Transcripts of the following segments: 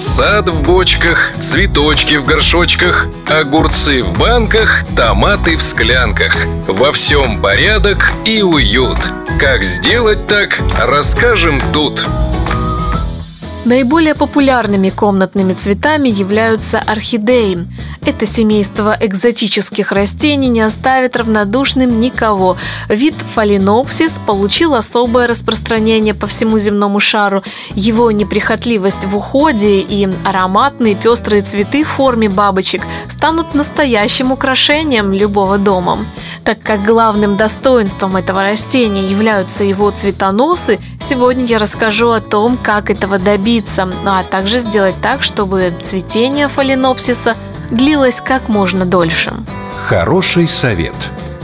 Сад в бочках, цветочки в горшочках, огурцы в банках, томаты в склянках. Во всем порядок и уют. Как сделать так, расскажем тут. Наиболее популярными комнатными цветами являются орхидеи. Это семейство экзотических растений не оставит равнодушным никого. Вид фаленопсис получил особое распространение по всему земному шару. Его неприхотливость в уходе и ароматные пестрые цветы в форме бабочек станут настоящим украшением любого дома. Так как главным достоинством этого растения являются его цветоносы, сегодня я расскажу о том, как этого добиться, ну, а также сделать так, чтобы цветение фаленопсиса длилось как можно дольше. Хороший совет.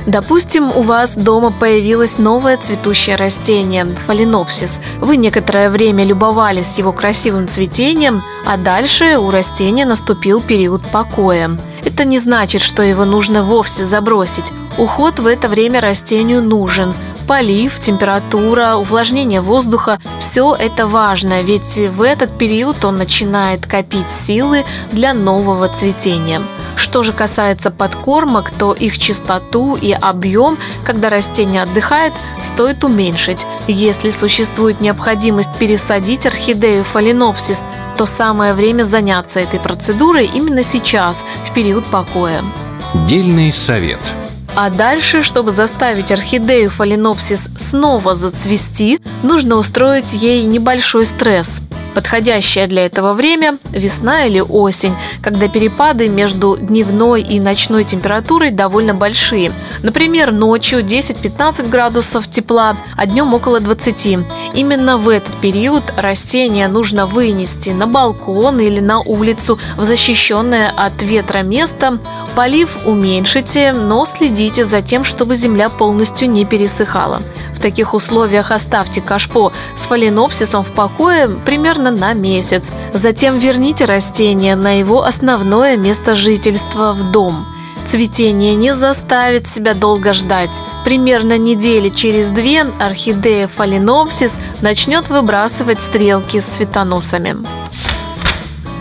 Допустим, у вас дома появилось новое цветущее растение – фаленопсис. Вы некоторое время любовались его красивым цветением, а дальше у растения наступил период покоя. Это не значит, что его нужно вовсе забросить. Уход в это время растению нужен. Полив, температура, увлажнение воздуха – все это важно, ведь в этот период он начинает копить силы для нового цветения. Что же касается подкормок, то их частоту и объем, когда растение отдыхает, стоит уменьшить. Если существует необходимость пересадить орхидею фаленопсис, то самое время заняться этой процедурой именно сейчас, в период покоя. Дельный совет. А дальше, чтобы заставить орхидею фаленопсис снова зацвести, нужно устроить ей небольшой стресс – Подходящее для этого время – весна или осень, когда перепады между дневной и ночной температурой довольно большие. Например, ночью 10-15 градусов тепла, а днем около 20. Именно в этот период растение нужно вынести на балкон или на улицу в защищенное от ветра место. Полив уменьшите, но следите за тем, чтобы земля полностью не пересыхала. Таких условиях оставьте кашпо с фаленопсисом в покое примерно на месяц. Затем верните растение на его основное место жительства в дом. Цветение не заставит себя долго ждать. Примерно недели через две орхидея фаленопсис начнет выбрасывать стрелки с цветоносами.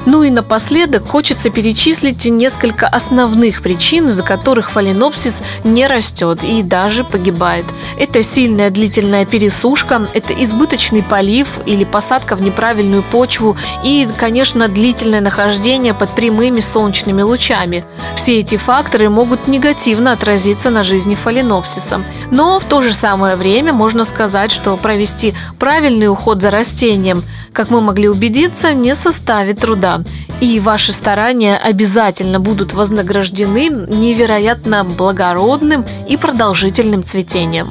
Ну и напоследок хочется перечислить несколько основных причин, из-за которых фаленопсис не растет и даже погибает. Это сильная длительная пересушка, это избыточный полив или посадка в неправильную почву и, конечно, длительное нахождение под прямыми солнечными лучами. Все эти факторы могут негативно отразиться на жизни фаленопсиса. Но в то же самое время можно сказать, что провести правильный уход за растением, как мы могли убедиться, не составит труда. И ваши старания обязательно будут вознаграждены невероятно благородным и продолжительным цветением.